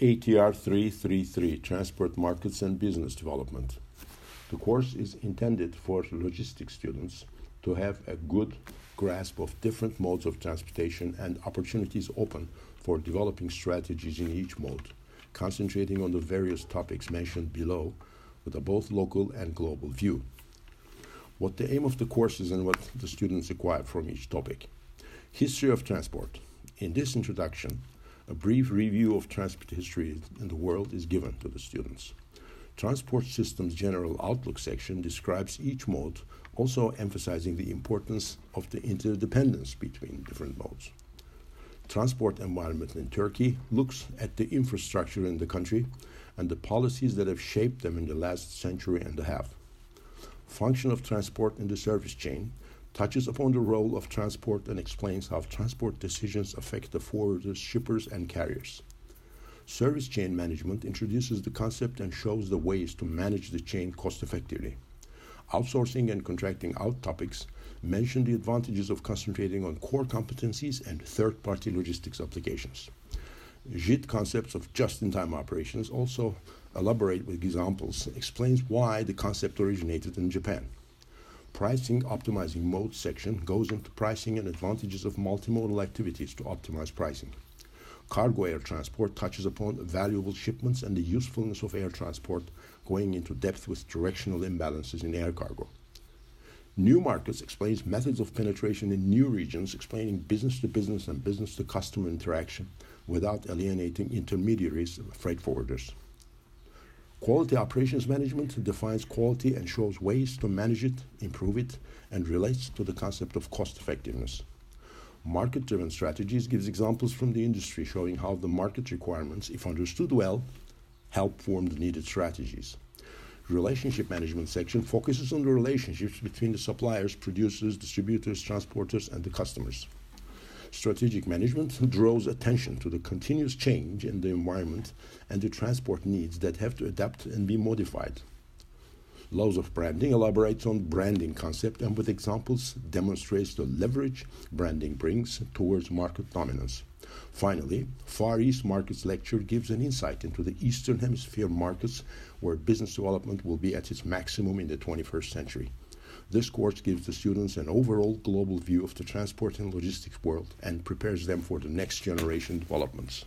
ATR 333 Transport Markets and Business Development. The course is intended for logistics students to have a good grasp of different modes of transportation and opportunities open for developing strategies in each mode, concentrating on the various topics mentioned below with a both local and global view. What the aim of the course is and what the students acquire from each topic. History of transport. In this introduction, a brief review of transport history in the world is given to the students. Transport Systems General Outlook section describes each mode, also emphasizing the importance of the interdependence between different modes. Transport environment in Turkey looks at the infrastructure in the country and the policies that have shaped them in the last century and a half. Function of transport in the service chain touches upon the role of transport and explains how transport decisions affect the forwarders, shippers, and carriers. Service chain management introduces the concept and shows the ways to manage the chain cost effectively. Outsourcing and contracting out topics mention the advantages of concentrating on core competencies and third party logistics applications. JIT concepts of just in time operations also elaborate with examples, explains why the concept originated in Japan. Pricing Optimizing Mode section goes into pricing and advantages of multimodal activities to optimize pricing. Cargo air transport touches upon valuable shipments and the usefulness of air transport, going into depth with directional imbalances in air cargo. New markets explains methods of penetration in new regions, explaining business to business and business to customer interaction without alienating intermediaries, freight forwarders. Quality operations management defines quality and shows ways to manage it, improve it, and relates to the concept of cost effectiveness. Market driven strategies gives examples from the industry showing how the market requirements, if understood well, help form the needed strategies. Relationship management section focuses on the relationships between the suppliers, producers, distributors, transporters, and the customers. Strategic management draws attention to the continuous change in the environment and the transport needs that have to adapt and be modified. Laws of branding elaborates on branding concept and with examples demonstrates the leverage branding brings towards market dominance. Finally, Far East Markets lecture gives an insight into the Eastern Hemisphere markets where business development will be at its maximum in the 21st century. This course gives the students an overall global view of the transport and logistics world and prepares them for the next generation developments.